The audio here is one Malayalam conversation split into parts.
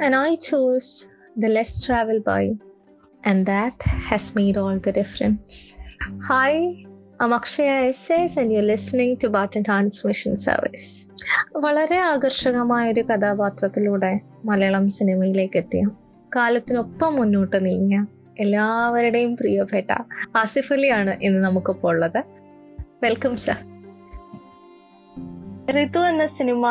and I chose the less travel by, and that has made all the difference. Hi, I'm Akshaya Essays, and you're listening to Barton Transmission Service. വളരെ ആകർഷകമായ ഒരു കഥാപാത്രത്തിലൂടെ മലയാളം സിനിമയിലേക്ക് എത്തിയ കാലത്തിനൊപ്പം മുന്നോട്ട് നീങ്ങിയ എല്ലാവരുടെയും പ്രിയപ്പെട്ട ആസിഫ് അലിയാണ് ഇന്ന് നമുക്കിപ്പോൾ ഉള്ളത് വെൽക്കം സർ ഋതു എന്ന സിനിമ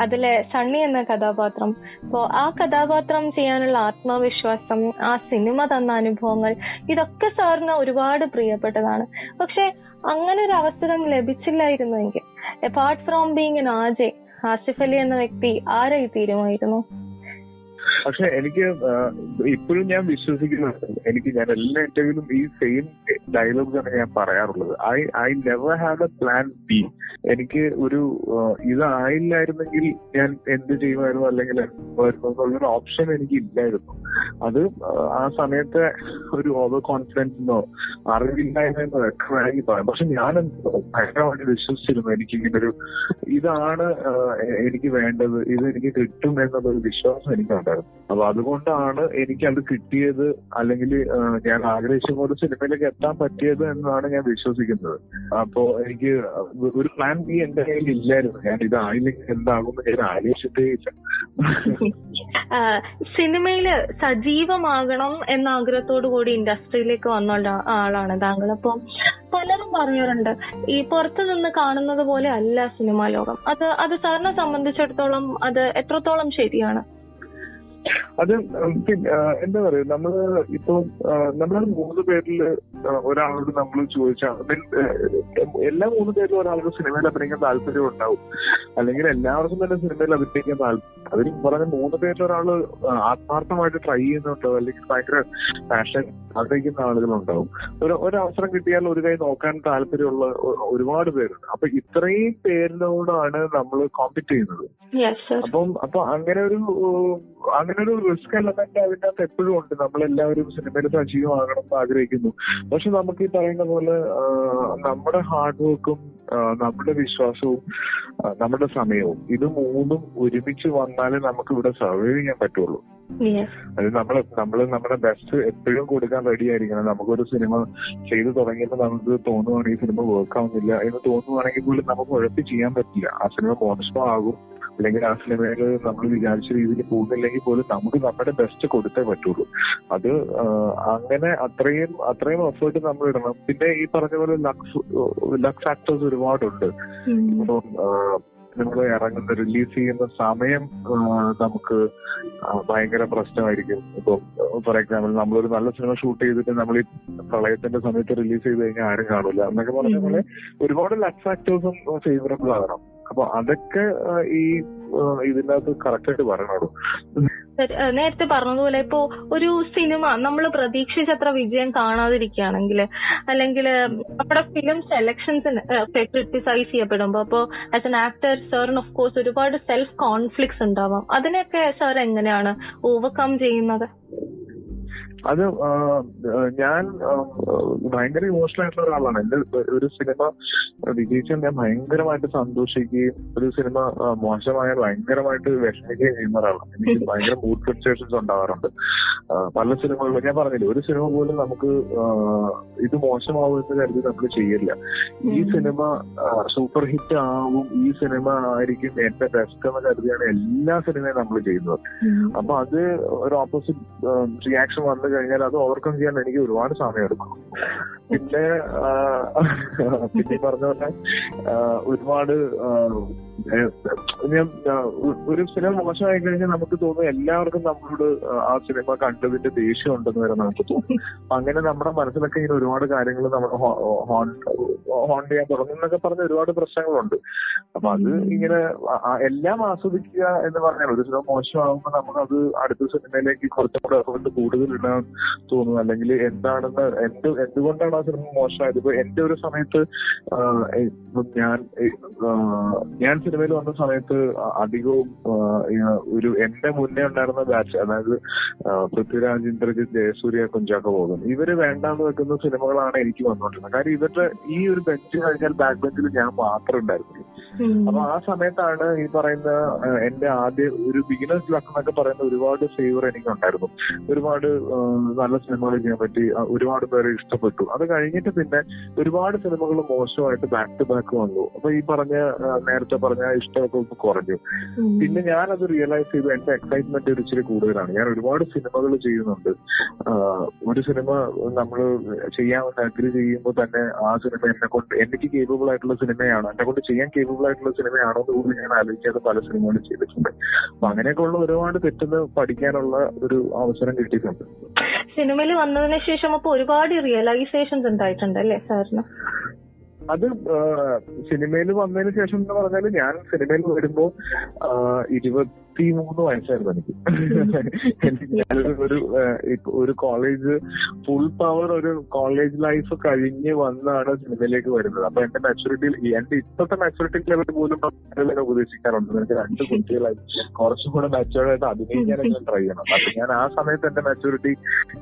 അതിലെ സണ്ണി എന്ന കഥാപാത്രം. അപ്പോ ആ കഥാപാത്രം ചെയ്യാനുള്ള ആത്മവിശ്വാസം ആ സിനിമ തന്ന അനുഭവങ്ങൾ ഇതൊക്കെ സാറിന് ഒരുപാട് പ്രിയപ്പെട്ടതാണ്. പക്ഷെ അങ്ങനെ ഒരു അവസരം ലഭിച്ചില്ലായിരുന്നു എങ്കിൽ apart from being ആജെ Asif Ali എന്ന വ്യക്തി ആരായി തീരുമായിരുന്നു? പക്ഷെ എനിക്ക് ഇപ്പോഴും ഞാൻ വിശ്വസിക്കുന്നുണ്ട് എനിക്ക് ഞാൻ എല്ലാ ഇന്റർവ്യൂലും ഈ സെയിം ഡയലോഗ് തന്നെ ഞാൻ പറയാറുള്ളത്. I I never have a plan B എനിക്ക് ഒരു ഇതായില്ലായിരുന്നെങ്കിൽ ഞാൻ എന്ത് ചെയ്യുമായിരുന്നു? അല്ലെങ്കിൽ എന്നുള്ളൊരു ഓപ്ഷൻ എനിക്ക് ഇല്ലായിരുന്നു അത് ആ സമയത്തെ ഒരു ഓവർ കോൺഫിഡൻസിനോ അറിവില്ലായ്മയോ ഒക്കെ വേണമെങ്കിൽ പറയാം. പക്ഷെ ഞാൻ ഭയങ്കരമായിട്ട് വിശ്വസിച്ചിരുന്നു. എനിക്ക് ഇങ്ങനെ ഒരു ഇതാണ് എനിക്ക് വേണ്ടത്. ഇത് എനിക്ക് കിട്ടും എന്നുള്ളൊരു വിശ്വാസം എനിക്കുണ്ടായിരുന്നു. അപ്പൊ അതുകൊണ്ടാണ് എനിക്ക് അത് കിട്ടിയത് അല്ലെങ്കിൽ ഞാൻ ആഗ്രഹിച്ച പോലെ സിനിമയിലേക്ക് എത്താൻ പറ്റിയത് എന്നാണ് ഞാൻ വിശ്വസിക്കുന്നത്. അപ്പോ എനിക്ക് ഒരു പ്ലാൻ ബി എന്റെ കയ്യിൽ ഇല്ലായിരുന്നു. ഞാൻ ഇത് ആയില്ലെങ്കിൽ എന്താകുമെന്ന് ഞാൻ ആലോചിച്ചിട്ടേ ഇല്ല. സിനിമയിൽ സജീവമാകണം എന്ന ആഗ്രഹത്തോടു കൂടി ഇൻഡസ്ട്രിയിലേക്ക് വന്ന ആളാണ് താങ്കൾ. അപ്പൊ പലരും പറഞ്ഞിട്ടുണ്ട് ഈ പുറത്തു നിന്ന് കാണുന്നത് പോലെ അല്ല സിനിമാ ലോകം. അത് അത് സാറിനെ സംബന്ധിച്ചിടത്തോളം അത് എത്രത്തോളം ശരിയാണ്? അത് എന്താ പറയുക നമ്മൾ ഇപ്പൊ നമ്മൾ മൂന്ന് പേരിൽ ഒരാളോട് നമ്മൾ ചോദിച്ചാൽ എല്ലാ മൂന്ന് പേരിലും ഒരാൾക്ക് സിനിമയിൽ അഭിനയിക്കാൻ താല്പര്യം ഉണ്ടാവും അല്ലെങ്കിൽ എല്ലാവർക്കും തന്നെ സിനിമയിൽ അഭിനയിക്കാൻ താല്പര്യം അതിൽ പറഞ്ഞ മൂന്ന് പേരിൽ ഒരാൾ ആത്മാർത്ഥമായിട്ട് ട്രൈ ചെയ്യുന്നുണ്ടോ? അല്ലെങ്കിൽ ഭയങ്കര പാഷൻ ആഗ്രഹിക്കുന്ന ആളുകളുണ്ടാവും. ഒരു ഒരവസരം കിട്ടിയാൽ ഒരു കൈ നോക്കാൻ താല്പര്യമുള്ള ഒരുപാട് പേരുണ്ട്. അപ്പൊ ഇത്രയും പേരിനോടാണ് നമ്മൾ കോമ്പറ്റ് ചെയ്യുന്നത്. അപ്പം അപ്പൊ അങ്ങനെ ഒരു അങ്ങനെ ഒരു റിസ്ക് എലമെന്റ് അകത്ത് എപ്പോഴും ഉണ്ട്. നമ്മളെല്ലാവരും സിനിമയിൽ സജീവമാകണം എന്ന് ആഗ്രഹിക്കുന്നു. പക്ഷെ നമുക്ക് ഈ പറയുന്ന പോലെ നമ്മുടെ ഹാർഡ് വർക്കും നമ്മുടെ വിശ്വാസവും നമ്മുടെ സമയവും ഇത് മൂന്നും ഒരുമിച്ച് വന്നാലേ നമുക്ക് ഇവിടെ സർവൈവ് ചെയ്യാൻ പറ്റുള്ളൂ. അത് നമ്മൾ നമ്മൾ നമ്മുടെ ബെസ്റ്റ് എപ്പോഴും കൊടുക്കാൻ റെഡി ആയിരിക്കണം. നമുക്കൊരു സിനിമ ചെയ്തു തുടങ്ങിയപ്പോൾ നമുക്ക് തോന്നുവാണെങ്കിൽ സിനിമ വർക്ക് ആവുന്നില്ല എന്ന് തോന്നുവാണെങ്കിൽ പോലും നമുക്ക് ഉഴപ്പി ചെയ്യാൻ പറ്റില്ല. ആ സിനിമ മോശമാകും അല്ലെങ്കിൽ ആ സിനിമയിൽ നമ്മൾ വിചാരിച്ച രീതിയിൽ പോകുന്നില്ലെങ്കിൽ പോലും നമുക്ക് നമ്മുടെ ബെസ്റ്റ് കൊടുത്തേ പറ്റുള്ളൂ. അത് അങ്ങനെ അത്രയും അത്രയും എഫേർട്ട് നമ്മൾ ഇടണം. പിന്നെ ഈ പറഞ്ഞ പോലെ ലക്സ് ലക്സ് ആക്ടേഴ്സ് ഒരുപാടുണ്ട്. ഇപ്പം നമ്മൾ ഇറങ്ങുന്ന റിലീസ് ചെയ്യുന്ന സമയം നമുക്ക് ഭയങ്കര പ്രശ്നമായിരിക്കും. ഇപ്പം ഫോർ എക്സാമ്പിൾ നമ്മളൊരു നല്ല സിനിമ ഷൂട്ട് ചെയ്തിട്ട് നമ്മൾ ഈ പ്രളയത്തിന്റെ സമയത്ത് റിലീസ് ചെയ്ത് കഴിഞ്ഞാൽ ആരും കാണില്ല എന്നൊക്കെ പറഞ്ഞ പോലെ ഒരുപാട് ലക്സ് ആക്ടേഴ്സും ഫേവറബിൾ ആകണം. അപ്പൊ അതൊക്കെ ഈ ഇതിനകത്ത് കറക്റ്റായിട്ട് ആയിട്ട് പറയണുള്ളൂ നേരത്തെ പറഞ്ഞതുപോലെ ഇപ്പോ ഒരു സിനിമ നമ്മൾ പ്രതീക്ഷിച്ചത്ര വിജയം കാണാതിരിക്കുകയാണെങ്കിൽ അല്ലെങ്കിൽ നമ്മുടെ ഫിലിം സെലക്ഷൻസിന് ക്രിട്ടിസൈസ് ചെയ്യപ്പെടുമ്പോ അപ്പോ ആസ് എൻ ആക്ടർ സാറിന് ഓഫ് കോഴ്സ് ഒരുപാട് സെൽഫ് കോൺഫ്ലിക്ട്സ് ഉണ്ടാവാം. അതിനെയൊക്കെ സാർ എങ്ങനെയാണ് ഓവർകം ചെയ്യുന്നത്? അത് ഞാൻ ഭയങ്കര ഇമോഷണൽ ആയിട്ടുള്ള ഒരാളാണ്. എന്റെ ഒരു സിനിമ വിജയിച്ചാൽ ഞാൻ ഭയങ്കരമായിട്ട് സന്തോഷിക്കുകയും ഒരു സിനിമ മോശമായാൽ ഭയങ്കരമായിട്ട് വിഷമിക്കുകയും ചെയ്യുന്ന ഒരാളാണ്. എനിക്ക് ഭയങ്കര മൂഡ് ഫ്ലക്ച്വേഷൻസ് ഉണ്ടാവാറുണ്ട്. പല സിനിമകളിലും ഞാൻ പറഞ്ഞില്ലേ ഒരു സിനിമ പോലും നമുക്ക് ഇത് മോശമാവുമെന്ന് കരുതി നമ്മൾ ചെയ്യില്ല. ഈ സിനിമ സൂപ്പർ ഹിറ്റ് ആവും ഈ സിനിമ ആയിരിക്കും എന്റെ ബെസ്റ്റ് എന്ന് കരുതിയാണ് എല്ലാ സിനിമയും നമ്മൾ ചെയ്യുന്നത്. അപ്പൊ അത് ഒരു ഓപ്പോസിറ്റ് റിയാക്ഷൻ വന്നു കഴിഞ്ഞാൽ അത് ഓവർകം ചെയ്യാൻ എനിക്ക് ഒരുപാട് സമയമെടുക്കും. പിന്നെ പിന്നെ പറഞ്ഞ പോലെ ഒരുപാട് ഒരു സിനിമ മോശമായി കഴിഞ്ഞാൽ നമുക്ക് തോന്നും എല്ലാവർക്കും നമ്മളോട് ആ സിനിമ കണ്ടതിന്റെ ദേഷ്യം ഉണ്ടെന്ന് വരെ നമുക്ക് തോന്നും. അങ്ങനെ നമ്മുടെ മനസ്സിലൊക്കെ ഇങ്ങനെ ഒരുപാട് കാര്യങ്ങൾ നമ്മൾ ഹോൺ ചെയ്യാൻ തുടങ്ങും എന്നൊക്കെ പറഞ്ഞ ഒരുപാട് പ്രശ്നങ്ങളുണ്ട്. അപ്പൊ അത് ഇങ്ങനെ എല്ലാം ആസ്വദിക്കുക എന്ന് പറഞ്ഞാൽ ഒരു സിനിമ മോശമാകുമ്പോൾ നമുക്കത് അടുത്ത സിനിമയിലേക്ക് കുറച്ചും കൂടെ അറിവുണ്ട് കൂടുതൽ ഇടാൻ തോന്നുന്നു അല്ലെങ്കിൽ എന്താണെന്ന് എന്ത് എന്തുകൊണ്ടാണ് ആ സിനിമ മോശമായത്? ഇപ്പൊ എന്റെ ഒരു സമയത്ത് ഞാൻ ഞാൻ സിനിമയിൽ വന്ന സമയത്ത് അധികവും ഒരു എന്റെ മുന്നേ ഉണ്ടായിരുന്ന ബാച്ച് അതായത് പൃഥ്വിരാജ് ഇന്ദ്രജിത്ത് ജയസൂര്യ കുഞ്ചാക്ക പോകും ഇവർ വേണ്ടാന്ന് വെക്കുന്ന സിനിമകളാണ് എനിക്ക് വന്നുകൊണ്ടിരുന്നത് കാര്യം ഇവരുടെ ഈ ഒരു ബെഞ്ച് കഴിഞ്ഞാൽ ബാക്ക് ബെഞ്ചിൽ ഞാൻ മാത്രം ഉണ്ടായിരുന്നു അപ്പൊ ആ സമയത്താണ് ഈ പറയുന്ന എന്റെ ആദ്യ ഒരു ബിഗിനേഴ്സ് ലക്ക് എന്നൊക്കെ പറയുന്ന ഒരുപാട് ഫേവർ എനിക്ക് ഉണ്ടായിരുന്നു ഒരുപാട് നല്ല സിനിമകൾ ചെയ്യാൻ പറ്റി ഒരുപാട് പേരെ ഇഷ്ടപ്പെട്ടു. അത് കഴിഞ്ഞിട്ട് പിന്നെ ഒരുപാട് സിനിമകൾ മോശമായിട്ട് ബാക്ക് ടു ബാക്ക് വന്നു. അപ്പൊ ഈ പറഞ്ഞ നേരത്തെ പറഞ്ഞ ഇഷ്ടമൊക്കെ ഒന്ന് കുറഞ്ഞു പിന്നെ അത് റിയലൈസ് ചെയ്തു. എന്റെ എക്സൈറ്റ്മെന്റ് ഒരു ഇച്ചിരി കൂടുതലാണ്. ഞാൻ ഒരുപാട് സിനിമകൾ ചെയ്യുന്നുണ്ട്. ഒരു സിനിമ നമ്മൾ ചെയ്യാമെന്ന് അഗ്രി ചെയ്യുമ്പോൾ തന്നെ ആ സിനിമ എന്നെ കൊണ്ട് എനിക്ക് കേപ്പബിൾ ആയിട്ടുള്ള സിനിമയാണ്. എന്നെ കൊണ്ട് ചെയ്യാൻ കേപ്പബിൾ ആയിട്ടുള്ള സിനിമയാണോ എന്ന് കൂടി ഞാൻ ആലോചിക്കാതെ പല സിനിമകളും ചെയ്തിട്ടുണ്ട്. അപ്പൊ അങ്ങനെയൊക്കെ ഉള്ള ഒരുപാട് തെറ്റുന്ന പഠിക്കാനുള്ള ഒരു അവസരം കിട്ടിയിട്ടുണ്ട്. സിനിമയിൽ വന്നതിന് ശേഷം അപ്പൊ ഒരുപാട് റിയലൈസേഷൻസ് ഉണ്ടായിട്ടുണ്ട് അല്ലേ സാറിന്? അത് സിനിമയിൽ വന്നതിന് ശേഷം എന്ന് പറഞ്ഞാൽ ഞാൻ സിനിമയിൽ വരുമ്പോ ഇരുപത്തി മൂന്ന് വയസ്സായിരുന്നു എനിക്ക്. ഞാനൊരു ഒരു ഒരു കോളേജ് ഫുൾ പവർ ഒരു കോളേജ് ലൈഫ് കഴിഞ്ഞ് വന്നാണ് സിനിമയിലേക്ക് വരുന്നത്. അപ്പൊ എന്റെ മെച്ചൂരിറ്റി എന്റെ ഇപ്പോഴത്തെ മെച്ചൂരിറ്റി ലെവൽ പോലും ഞാൻ ഉപദേശിക്കാറുണ്ട്. എനിക്ക് രണ്ട് കുട്ടികളായി. കുറച്ചും കൂടെ മെച്ചോർഡായിട്ട് അഭിനയിക്കാനൊക്കെ ട്രൈ ചെയ്യണം? അപ്പൊ ഞാൻ ആ സമയത്ത് എന്റെ മെച്ചൂരിറ്റി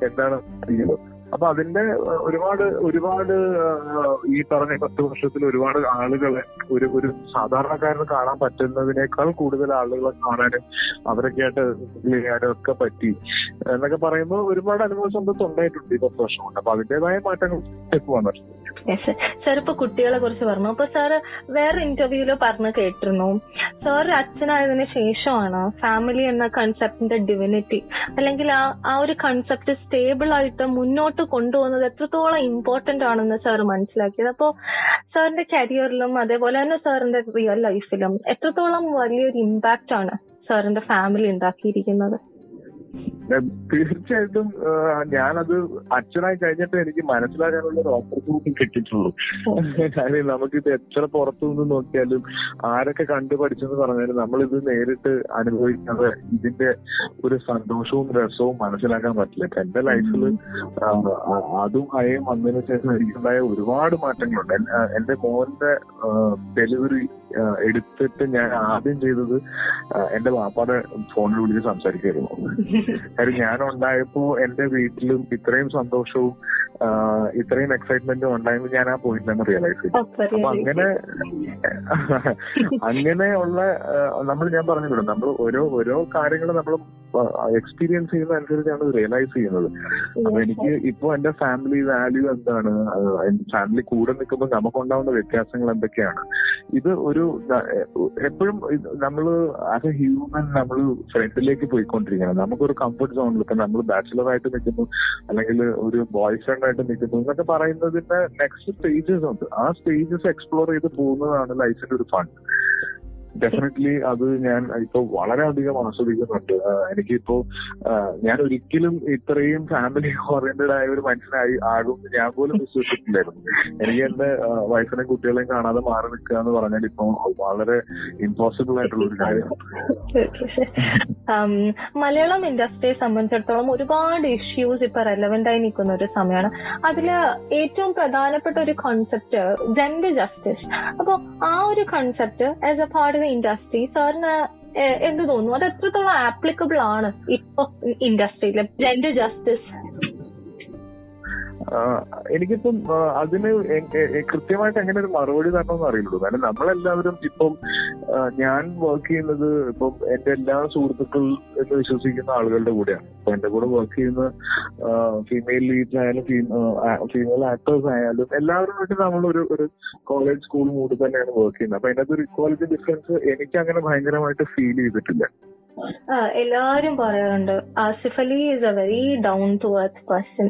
എന്താണ് അറിയുന്നത്? അപ്പൊ അതിന്റെ ഒരുപാട് ഒരുപാട് ഈ പറഞ്ഞ പത്ത് വർഷത്തിൽ ഒരുപാട് ആളുകളെ ഒരു ഒരു സാധാരണക്കാരന് കാണാൻ പറ്റുന്നതിനേക്കാൾ കൂടുതൽ ആളുകളെ കാണാനും അവരൊക്കെ ആയിട്ട് ഒക്കെ പറ്റി. എന്നൊക്കെ പറയുമ്പോൾ ഒരുപാട് അനുഭവ സമ്പത്ത് ഉണ്ടായിട്ടുണ്ട് ഈ പത്ത് വർഷം കൊണ്ട്. അപ്പൊ അതിന്റേതായ മാറ്റങ്ങൾ പോകാൻ വന്നിട്ടുണ്ട് സാർ ഇപ്പൊ കുട്ടികളെ കുറിച്ച് പറഞ്ഞു. അപ്പൊ സാറ് വേറെ ഇന്റർവ്യൂൽ പറഞ്ഞു കേട്ടിരുന്നു. സാർ അച്ഛനായതിനു ശേഷമാണ് ഫാമിലി എന്ന കൺസെപ്റ്റിന്റെ ഡിവിനിറ്റി അല്ലെങ്കിൽ ആ ആ ഒരു കൺസെപ്റ്റ് സ്റ്റേബിൾ ആയിട്ട് മുന്നോട്ട് കൊണ്ടുപോകുന്നത് എത്രത്തോളം ഇമ്പോർട്ടന്റ് ആണെന്ന് സാർ മനസ്സിലാക്കിയത്. അപ്പോ സാറിന്റെ കരിയറിലും അതേപോലെ തന്നെ സാറിന്റെ റിയൽ ലൈഫിലും എത്രത്തോളം വലിയൊരു ഇമ്പാക്റ്റ് ആണ് സാറിന്റെ ഫാമിലി ഉണ്ടാക്കിയിരിക്കുന്നത്? തീർച്ചയായിട്ടും ഞാനത് അച്ഛനായി കഴിഞ്ഞിട്ട് എനിക്ക് മനസ്സിലാക്കാനുള്ള ഒരു ഓപ്പർച്യൂണിറ്റി കിട്ടിയിട്ടുള്ളൂ. കാര്യം നമുക്കിത് എത്ര പുറത്തു നിന്ന് നോക്കിയാലും ആരൊക്കെ കണ്ടു പഠിച്ചെന്ന് പറഞ്ഞാലും നമ്മളിത് നേരിട്ട് അനുഭവിക്കാതെ ഇതിന്റെ ഒരു സന്തോഷവും രസവും മനസ്സിലാക്കാൻ പറ്റില്ല. ഇപ്പൊ എന്റെ ലൈഫിൽ അതും അയം വന്നതിന് ശേഷം എനിക്കുണ്ടായ ഒരുപാട് മാറ്റങ്ങളുണ്ട്. എന്റെ മോന്റെ ഡെലിവറി എടുത്തിട്ട് ഞാൻ ആദ്യം ചെയ്തത് എന്റെ വാപ്പാടെ ഫോണിൽ വിളിച്ച് സംസാരിക്കായിരുന്നു കാര്യം ഞാൻ ഉണ്ടായപ്പോ എന്റെ വീട്ടിലും ഇത്രയും സന്തോഷവും ഇത്രയും എക്സൈറ്റ്മെന്റും ഉണ്ടായെന്ന് ഞാൻ ആ പോയിന്റിലാണ് റിയലൈസ് ചെയ്തു അപ്പൊ അങ്ങനെ അങ്ങനെയുള്ള നമ്മൾ ഞാൻ പറഞ്ഞിട്ടുണ്ട് നമ്മൾ ഓരോ ഓരോ കാര്യങ്ങൾ നമ്മൾ എക്സ്പീരിയൻസ് ചെയ്യുന്ന അനുസരിച്ചാണ് റിയലൈസ് ചെയ്യുന്നത്. അപ്പൊ എനിക്ക് ഇപ്പൊ എന്റെ ഫാമിലി വാല്യൂ എന്താണ്? ഫാമിലി കൂടെ നിൽക്കുമ്പോൾ നമുക്കുണ്ടാവുന്ന വ്യത്യാസങ്ങൾ എന്തൊക്കെയാണ്? ഇത് ഒരു എപ്പോഴും നമ്മൾ ആസ് എ ഹ്യൂമൻ നമ്മൾ ഫ്രണ്ടിലേക്ക് പോയിക്കൊണ്ടിരിക്കുകയാണ് നമുക്കൊരു കംഫർട്ട് സോണിൽ ഇപ്പൊ നമ്മൾ ബാച്ചിലർ ആയിട്ട് നിൽക്കുന്നു അല്ലെങ്കിൽ ഒരു ബോയ് ഫ്രണ്ട് ആയിട്ട് നിൽക്കുന്നു എന്നൊക്കെ പറയുന്നതിന്റെ നെക്സ്റ്റ് സ്റ്റേജസ് ഉണ്ട്. ആ സ്റ്റേജസ് എക്സ്പ്ലോർ ചെയ്ത് പോകുന്നതാണ് ലൈഫിന്റെ ഒരു ഫണ്ട് ഡെഫിനറ്റ്ലി അത് ഞാൻ ഇപ്പൊ വളരെയധികം ആസ്വദിക്കുന്നുണ്ട്. എനിക്കിപ്പോ ഞാൻ ഒരിക്കലും ഇത്രയും ഫാമിലി ഓറിയന്റഡ് ആയ ഒരു മനുഷ്യനായി ആകും ഞാൻ പോലും വിശ്വസിച്ചിട്ടില്ലായിരുന്നു. എനിക്ക് എന്റെ വൈഫിനെയും കുട്ടികളെയും കാണാതെ മാറി നിൽക്കുക എന്ന് പറഞ്ഞാൽ ഇപ്പൊ വളരെ ഇമ്പോസിബിൾ ആയിട്ടുള്ള ഒരു കാര്യം. മലയാളം ഇൻഡസ്ട്രിയെ സംബന്ധിച്ചിടത്തോളം ഒരുപാട് ഇഷ്യൂസ് ഇപ്പൊ റെലവെന്റ് ആയി നിൽക്കുന്ന ഒരു സമയമാണ് അതിൽ ഏറ്റവും പ്രധാനപ്പെട്ട ഒരു കോൺസെപ്റ്റ് ജെൻഡർ ജസ്റ്റിസ് അപ്പൊ ആ ഒരു concept as a part industry സാറിന് എന്ത് തോന്നുന്നു? അത് എത്രത്തോളം ആപ്ലിക്കബിൾ ആണ് ഇപ്പൊ ഇൻഡസ്ട്രിയിൽ ജെൻഡർ ജസ്റ്റിസ് എനിക്കിപ്പം അതിന് കൃത്യമായിട്ട് എങ്ങനെ ഒരു മറുപടി തരണമെന്ന് അറിയുള്ളൂ കാരണം നമ്മളെല്ലാവരും ഇപ്പം ഞാൻ വർക്ക് ചെയ്യുന്നത് ഇപ്പം എന്റെ എല്ലാ സുഹൃത്തുക്കൾ എന്ന് വിശ്വസിക്കുന്ന ആളുകളുടെ കൂടെയാണ്. ഇപ്പൊ എന്റെ കൂടെ വർക്ക് ചെയ്യുന്ന ഫീമെയിൽ ലീഡ്സ് ആയാലും ഫീമെയിൽ ആക്ടേഴ്സ് ആയാലും എല്ലാവരുമായിട്ട് നമ്മൾ ഒരു ഒരു കോളേജ് സ്കൂൾ മൂഡ് തന്നെയാണ് വർക്ക് ചെയ്യുന്നത്. അപ്പൊ അതിനകത്ത് ഒരു ഇക്വാലിറ്റി ഡിഫറൻസ് എനിക്ക് അങ്ങനെ ഭയങ്കരമായിട്ട് ഫീൽ ചെയ്തിട്ടില്ല. ആ, എല്ലാരും പറയാറുണ്ട് Asif Ali is a very down to earth person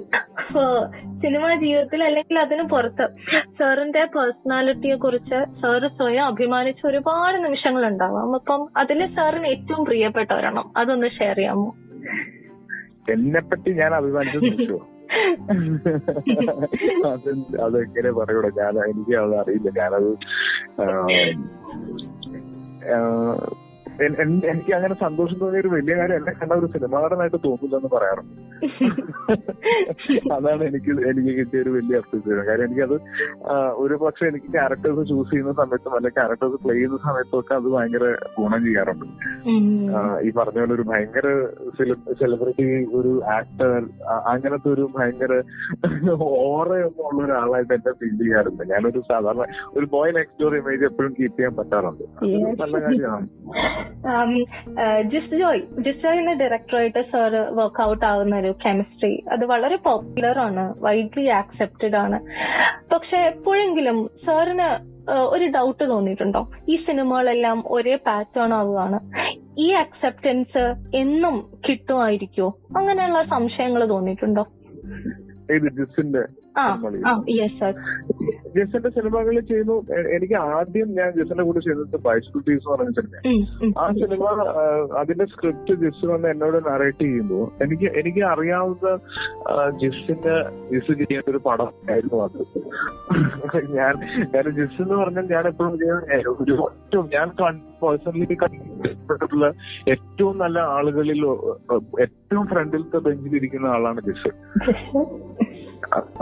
cinema ജീവിതത്തിൽ അല്ലെങ്കിൽ അതിന് പുറത്ത് സാറിന്റെ പേഴ്സണാലിറ്റിയെ കുറിച്ച് സാറ് സ്വയം അഭിമാനിച്ച ഒരുപാട് നിമിഷങ്ങൾ ഉണ്ടാവാം അപ്പം അതിൽ സാറിന് ഏറ്റവും പ്രിയപ്പെട്ട ഒരെണ്ണം അതൊന്ന് ഷെയർ ചെയ്യാമോ? എന്നെ പറ്റി ഞാൻ അഭിമാനിച്ചു അതെങ്ങനെ പറയൂടെ ഞാൻ എനിക്ക് അത് അറിയില്ല. ഞാനത് എനിക്ക് അങ്ങനെ സന്തോഷം തോന്നിയ ഒരു വലിയ കാര്യം എന്നെ കണ്ട ഒരു സിനിമ നടനായിട്ട് തോന്നില്ലെന്ന് പറയാറുണ്ട്. അതാണ് എനിക്ക് എനിക്ക് കിട്ടിയ ഒരു വലിയ അപ്രീസിയേഷൻ കാര്യം എനിക്കത് ഒരു പക്ഷെ എനിക്ക് ക്യാരക്ടേഴ്സ് ചൂസ് ചെയ്യുന്ന സമയത്തും അല്ലെ ക്യാരക്ടേഴ്സ് പ്ലേ ചെയ്യുന്ന സമയത്തും ഒക്കെ അത് ഭയങ്കര ഗുണം ചെയ്യാറുണ്ട്. ഈ പറഞ്ഞ പോലെ ഒരു ഭയങ്കര സെലിബ്രിറ്റി ഒരു ആക്ടർ അങ്ങനത്തെ ഒരു ഭയങ്കര ഓറയൊന്നും ഉള്ള ഒരാളായിട്ട് എന്നെ ഫീൽ ചെയ്യാറുണ്ട് ഞാനൊരു സാധാരണ ഒരു ബോയ് നെക്സ്റ്റ് ഡോർ ഇമേജ് എപ്പോഴും കീപ്പ് ചെയ്യാൻ പറ്റാറുണ്ട്. നല്ല കാര്യമാണ്. Um, uh, Jis Joy GIST ജോയിന്റെ ഡയറക്ടറായിട്ട് സാർ വർക്ക്ഔട്ട് ആവുന്ന ഒരു കെമിസ്ട്രി അത് വളരെ പോപ്പുലർ ആണ് വൈഡ്ലി ആക്സെപ്റ്റഡ് ആണ്. പക്ഷെ എപ്പോഴെങ്കിലും സാറിന് ഒരു ഡൗട്ട് തോന്നിയിട്ടുണ്ടോ? ഈ സിനിമകളെല്ലാം ഒരേ പാറ്റേൺ ആവുകയാണ്. ഈ അക്സെപ്റ്റൻസ് എന്നും കിട്ടുമായിരിക്കുമോ? അങ്ങനെയുള്ള സംശയങ്ങൾ തോന്നിയിട്ടുണ്ടോ? ഏത് ജിസിന്റെ സിനിമകളിൽ? ചെയ്യുന്നു. എനിക്ക് ആദ്യം ഞാൻ ജസന്റെ കൂടെ ചെയ്തത് ബൈസ്കൂൾ ടീസ് എന്ന് പറഞ്ഞ സിനിമ ആ സിനിമ അതിന്റെ സ്ക്രിപ്റ്റ് ജിസ് വന്ന് എന്നോട് നറേറ്റ് ചെയ്യുമ്പോൾ എനിക്ക് എനിക്ക് അറിയാവുന്ന ജിസിന്റെ ജിസ് ചെയ്യേണ്ട ഒരു പടം ആയിരുന്നു അത്. ഞാൻ ഞാൻ ജിസ് എന്ന് പറഞ്ഞാൽ ഞാൻ എപ്പോഴും ചെയ്യുന്ന ഒരു ഏറ്റവും ഞാൻ പേഴ്സണലി കണ്ടിട്ടുള്ള ഏറ്റവും നല്ല ആളുകളിൽ ഏറ്റവും ഫ്രണ്ടിലത്തെ ബെഞ്ചിലിരിക്കുന്ന ആളാണ് ജിസ്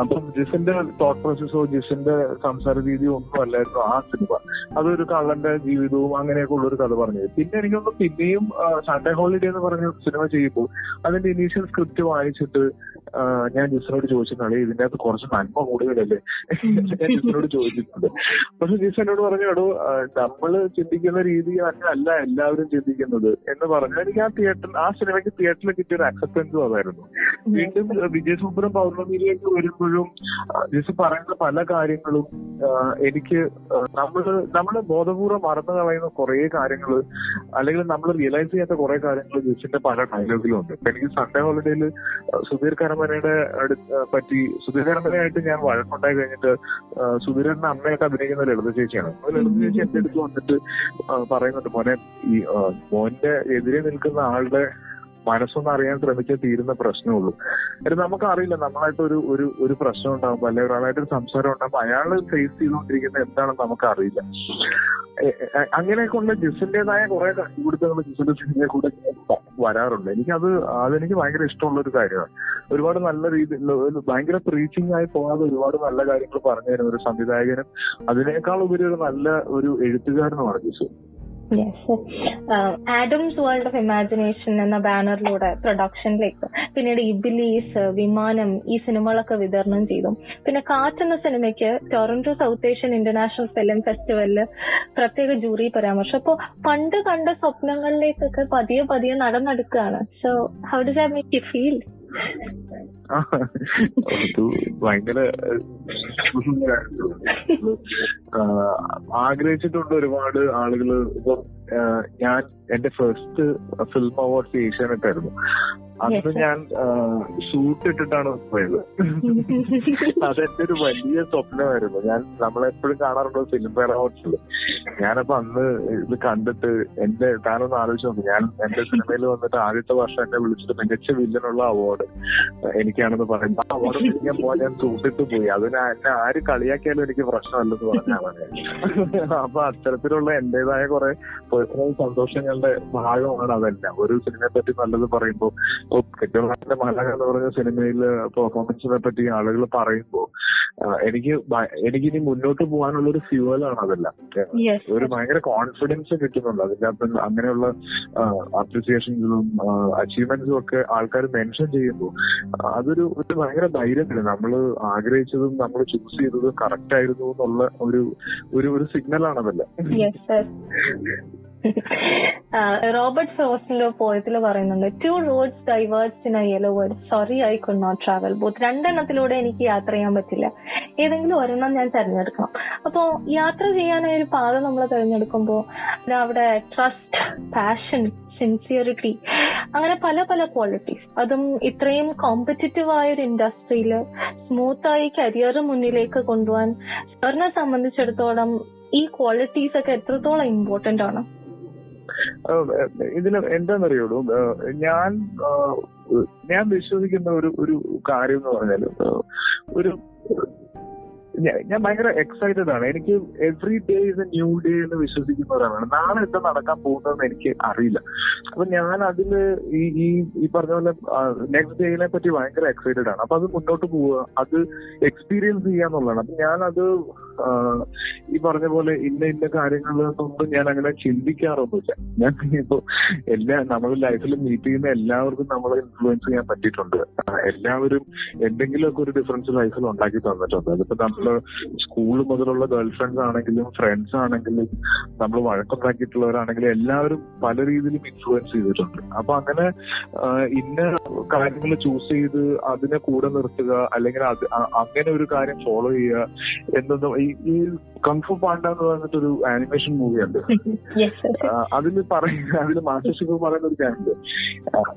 അപ്പം ജിസിന്റെ തോട്ട് പ്രോസസ്സോ ജിസിന്റെ സംസാര രീതിയോ ഒന്നും അല്ലായിരുന്നു ആ സിനിമ അതൊരു കള്ളന്റെ ജീവിതവും അങ്ങനെയൊക്കെ ഉള്ള ഒരു കഥ പറഞ്ഞത്. പിന്നെ എനിക്ക് തോന്നുന്നു പിന്നെയും സൺഡേ ഹോളിഡേ എന്ന് പറഞ്ഞ സിനിമ ചെയ്യുമ്പോൾ അതിന്റെ ഇനീഷ്യൽ സ്ക്രിപ്റ്റ് വായിച്ചിട്ട് ഞാൻ ജിസിനോട് ചോദിച്ചിട്ടുണ്ട് ഇതിന്റെ അകത്ത് കുറച്ച് നന്മ കൂടുതലല്ലേ? ഞാൻ ജിസിനോട് ചോദിച്ചിട്ടുണ്ട്. പക്ഷെ ജിസ് എന്നോട് പറഞ്ഞു എടോ നമ്മൾ ചിന്തിക്കുന്ന രീതി അല്ല എല്ലാവരും ചിന്തിക്കുന്നത്. എന്ന് പറഞ്ഞു. എനിക്ക് ആ തിയേറ്റർ ആ സിനിമയ്ക്ക് തിയേറ്ററിൽ കിട്ടിയ ഒരു അക്സെപ്റ്റൻസും അതായിരുന്നു. വീണ്ടും വിജയസുബ്രം പൗർണമിയിലേക്ക് വരുമ്പോഴും ജിസ് പറയുന്ന പല കാര്യങ്ങളും എനിക്ക് നമ്മൾ നമ്മൾ ബോധപൂർവം മറന്നു കളയുന്ന കുറെ കാര്യങ്ങൾ അല്ലെങ്കിൽ നമ്മൾ റിയലൈസ് ചെയ്യാത്ത കുറെ കാര്യങ്ങൾ ജിസിന്റെ പല ഡയലോഗിലും ഉണ്ട്. എനിക്ക് സൺഡേ ഹോളിഡേയിൽ സുധീർ കരമനയുടെ പറ്റി സുധീർ കരമനയായിട്ട് ഞാൻ വഴക്കുണ്ടായി കഴിഞ്ഞിട്ട് സുധീരന്റെ അമ്മയൊക്കെ അഭിനയിക്കുന്ന ലളിത ചേച്ചിയാണ്. ലളിത ചേച്ചി എന്റെ അടുത്ത് വന്നിട്ട് പറയുന്നുണ്ട് മോനെ ഈ മോന്റെ എതിരെ നിൽക്കുന്ന ആളുടെ മനസ്സൊന്ന് അറിയാൻ ശ്രമിച്ചാൽ തീരുന്ന പ്രശ്നമുള്ളൂ അത് നമുക്കറിയില്ല നമ്മളായിട്ട് ഒരു ഒരു ഒരു പ്രശ്നം ഉണ്ടാകുമ്പോൾ അല്ലെങ്കിൽ ഒരാളായിട്ട് ഒരു സംസാരം ഉണ്ടാകുമ്പോൾ അയാൾ ഫേസ് ചെയ്തുകൊണ്ടിരിക്കുന്നത് എന്താണെന്ന് നമുക്കറിയില്ല. ഉള്ള ജിസിന്റേതായ കുറെ കണ്ടുപിടുത്തങ്ങൾ ജിസിന്റെ സിനിമയെ കൂടെ വരാറുണ്ട്. എനിക്കത് അതെനിക്ക് ഭയങ്കര ഇഷ്ടമുള്ള ഒരു കാര്യമാണ്. ഒരുപാട് നല്ല രീതിയിൽ ഭയങ്കര പ്രീച്ചിങ് ആയി പോകാതെ ഒരുപാട് നല്ല കാര്യങ്ങൾ പറഞ്ഞു തരുന്ന ഒരു സംവിധായകനും അതിനേക്കാൾ ഉപരി ഒരു നല്ല ഒരു എഴുത്തുകാരനുമാണ് Jisu. Yes Adams World of Imagination എന്ന ബാനറിലൂടെ പ്രൊഡക്ഷനിലേക്ക് പിന്നീട് ഇബിലീസ് വിമാനം ഈ സിനിമകളൊക്കെ വിതരണം ചെയ്തു. പിന്നെ കാറ്റ് എന്ന സിനിമയ്ക്ക് Toronto South Asian International Film ഫെസ്റ്റിവലിൽ പ്രത്യേക ജൂറി പരാമർശം. അപ്പോ പണ്ട് കണ്ട സ്വപ്നങ്ങളിലേക്കൊക്കെ പതിയെ പതിയെ നടന്നെടുക്കുകയാണ്. So how does I make you feel ഭയങ്കര ആഗ്രഹിച്ചിട്ടുണ്ട് ഒരുപാട് ആളുകൾ ഇപ്പം ഞാൻ എന്റെ ഫസ്റ്റ് ഫിലിം അവാർഡ്സ് ഏഷ്യാനെറ്റ് ആയിരുന്നു അന്ന് ഞാൻ ഷൂട്ട് ഇട്ടിട്ടാണ് പോയത്. അതെന്റെ ഒരു വലിയ സ്വപ്നമായിരുന്നു. ഞാൻ നമ്മളെപ്പോഴും കാണാറുണ്ട് ഫിലിം ഫെയർ അവാർഡ്സിൽ ഞാനപ്പോ അന്ന് ഇത് കണ്ടിട്ട് എന്റെ താനൊന്ന് ആലോചിച്ച് നോക്കും. ഞാൻ എന്റെ സിനിമയിൽ വന്നിട്ട് ആദ്യത്തെ വർഷം എന്നെ വിളിച്ചിട്ട് മികച്ച വില്ലനുള്ള അവാർഡ് എനിക്കാണെന്ന് പറയുന്നത് ആ അവാർഡ് പിടിക്കാൻ പോകാൻ ഞാൻ സൂട്ടിട്ട് പോയി. അതിന് എന്നെ ആര് കളിയാക്കിയാലും എനിക്ക് പ്രശ്നമല്ലെന്ന് പറഞ്ഞാണ് ഞാൻ അപ്പൊ അത്തരത്തിലുള്ള എന്റേതായ കുറെ പേഴ്സണൽ സന്തോഷങ്ങളുടെ ഭാഗമാണ് അതെല്ലാം. ഒരു സിനിമയെ പറ്റി നല്ലത് പറയുമ്പോൾ ഇപ്പൊ മലക എന്ന് പറഞ്ഞ സിനിമയിൽ പെർഫോമൻസിനെ പറ്റി ആളുകൾ പറയുമ്പോൾ എനിക്ക് എനിക്ക് എനിക്കിനി മുന്നോട്ട് പോകാനുള്ള ഒരു ഫ്യൂവലാണ് അതെല്ലാം. ഒരു ഭയങ്കര കോൺഫിഡൻസ് കിട്ടുന്നുണ്ട്. അതിന്റെ അകത്ത് അങ്ങനെയുള്ള അപ്രിസിയേഷൻസും അച്ചീവ്മെന്റ്സും ഒക്കെ ആൾക്കാർ മെൻഷൻ ചെയ്യുമ്പോൾ അതൊരു ഒരു ഭയങ്കര ധൈര്യം തന്നെ നമ്മൾ ആഗ്രഹിച്ചതും നമ്മൾ ചൂസ് ചെയ്തതും കറക്റ്റ് ആയിരുന്നു എന്നുള്ള ഒരു ഒരു ഒരു സിഗ്നലാണ് അതല്ല. റോബർട്ട് ഫ്രോസ്റ്റിന്റെ പോയത്തിൽ പറയുന്നുണ്ട് two roads diverse in a yellow word sorry I could not travel both രണ്ടെണ്ണത്തിലൂടെ എനിക്ക് യാത്ര ചെയ്യാൻ പറ്റില്ല. ഏതെങ്കിലും ഒരെണ്ണം ഞാൻ തിരഞ്ഞെടുക്കണം. അപ്പോ യാത്ര ചെയ്യാനായ ഒരു പാത നമ്മൾ തിരഞ്ഞെടുക്കുമ്പോൾ അവിടെ ട്രസ്റ്റ് പാഷൻ സിൻസിയറിറ്റി അങ്ങനെ പല പല ക്വാളിറ്റീസ് അതും ഇത്രയും കോമ്പറ്റിറ്റീവ് ആയ ഒരു ഇൻഡസ്ട്രിയിൽ സ്മൂത്തായി കരിയർ മുന്നിലേക്ക് കൊണ്ടുപോകാൻ സാറിനെ സംബന്ധിച്ചിടത്തോളം ഈ ക്വാളിറ്റീസ് ഒക്കെ എത്രത്തോളം ഇമ്പോർട്ടന്റ് ആണ്. ഇതിൽ എന്താണെന്നറിയുള്ളൂ ഞാൻ ഞാൻ വിശ്വസിക്കുന്ന ഒരു ഒരു കാര്യം എന്ന് പറഞ്ഞാൽ ഒരു ഞാൻ ഭയങ്കര എക്സൈറ്റഡ് ആണ്. എനിക്ക് every day is a new day എന്ന് വിശ്വസിക്കുന്ന ഒരാളാണ് നാളെ എന്താ നടക്കാൻ പോകുന്നതെന്ന് എനിക്ക് അറിയില്ല. അപ്പൊ ഞാൻ അതിൽ ഈ ഈ ഈ പറഞ്ഞ പോലെ നെക്സ്റ്റ് ഡേയിനെ പറ്റി ഭയങ്കര എക്സൈറ്റഡ് ആണ്. അപ്പൊ അത് മുന്നോട്ട് പോവുക അത് എക്സ്പീരിയൻസ് ചെയ്യാന്നുള്ളതാണ് അപ്പൊ ഞാൻ ആ, ഈ പറഞ്ഞ പോലെ ഇന്ന ഇന്ന കാര്യങ്ങളൊന്നും ഞാൻ അങ്ങനെ ചിന്തിക്കാറൊന്നുമില്ല. ഞാൻ ഇപ്പോ എല്ലാ നമ്മുടെ ലൈഫിൽ മീറ്റ് ചെയ്യുന്ന എല്ലാവർക്കും നമ്മളെ ഇൻഫ്ലുവൻസ് ചെയ്യാൻ പറ്റിയിട്ടുണ്ട്. എല്ലാവരും എന്തെങ്കിലുമൊക്കെ ഒരു ഡിഫറൻസ് ലൈഫിൽ ഉണ്ടാക്കി തന്നിട്ടുണ്ട്. അതിപ്പോ നമ്മൾ സ്കൂൾ മുതലുള്ള ഗേൾ ഫ്രണ്ട്സ് ആണെങ്കിലും ഫ്രണ്ട്സ് ആണെങ്കിലും നമ്മൾ വഴക്കുണ്ടാക്കിയിട്ടുള്ളവരാണെങ്കിലും എല്ലാവരും പല രീതിയിലും ഇൻഫ്ലുവൻസ് ചെയ്തിട്ടുണ്ട്. അപ്പൊ അങ്ങനെ ഇന്ന കാര്യങ്ങൾ ചൂസ് ചെയ്ത് അതിനെ കൂടെ നിർത്തുക അല്ലെങ്കിൽ അത് അങ്ങനെ ഒരു കാര്യം ഫോളോ ചെയ്യുക എന്നൊന്നും ഈ കൺഫു പാണ്ട എന്ന് പറഞ്ഞിട്ടൊരു ആനിമേഷൻ മൂവിയുണ്ട്. അതിൽ പറയുന്ന അതിൽ മാസ്റ്റർ ഷിഫ് പറയുന്ന ഒരു കാര്യമുണ്ട്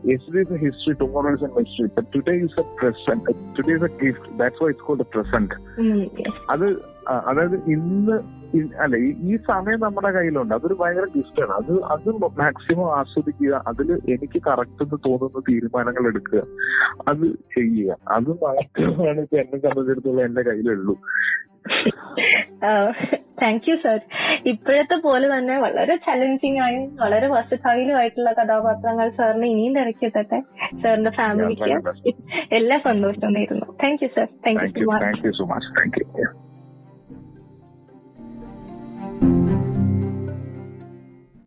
yesterday is a history tomorrow is a mystery today is a present today is a gift that's why it's called a present അത് അതായത് ഇന്ന് അല്ല ഈ- സമയം നമ്മുടെ കയ്യിലുണ്ട്. അതൊരു ഭയങ്കര ഗിഫ്റ്റാണ് അത് അത് മാക്സിമം ആസ്വദിക്കുക അതിൽ എനിക്ക് കറക്റ്റ് എന്ന് തോന്നുന്ന തീരുമാനങ്ങൾ എടുക്കുക അത് ചെയ്യുക. അത് മാത്രമാണ് ഇപ്പൊ എന്നെ സംബന്ധിച്ചിടത്തോളം എന്റെ കയ്യിലുള്ളൂ. താങ്ക് യു സർ ഇപ്പോഴത്തെ പോലെ തന്നെ വളരെ ചലഞ്ചിങ് ആയും വളരെ versatile ആയിട്ടുള്ള കഥാപാത്രങ്ങൾ സാറിന് ഇനിയും തിരക്കിട്ടെ സാറിന്റെ ഫാമിലിക്ക് എല്ലാ സന്തോഷവും നേരുന്നു. Thank you sir thank you so much thank you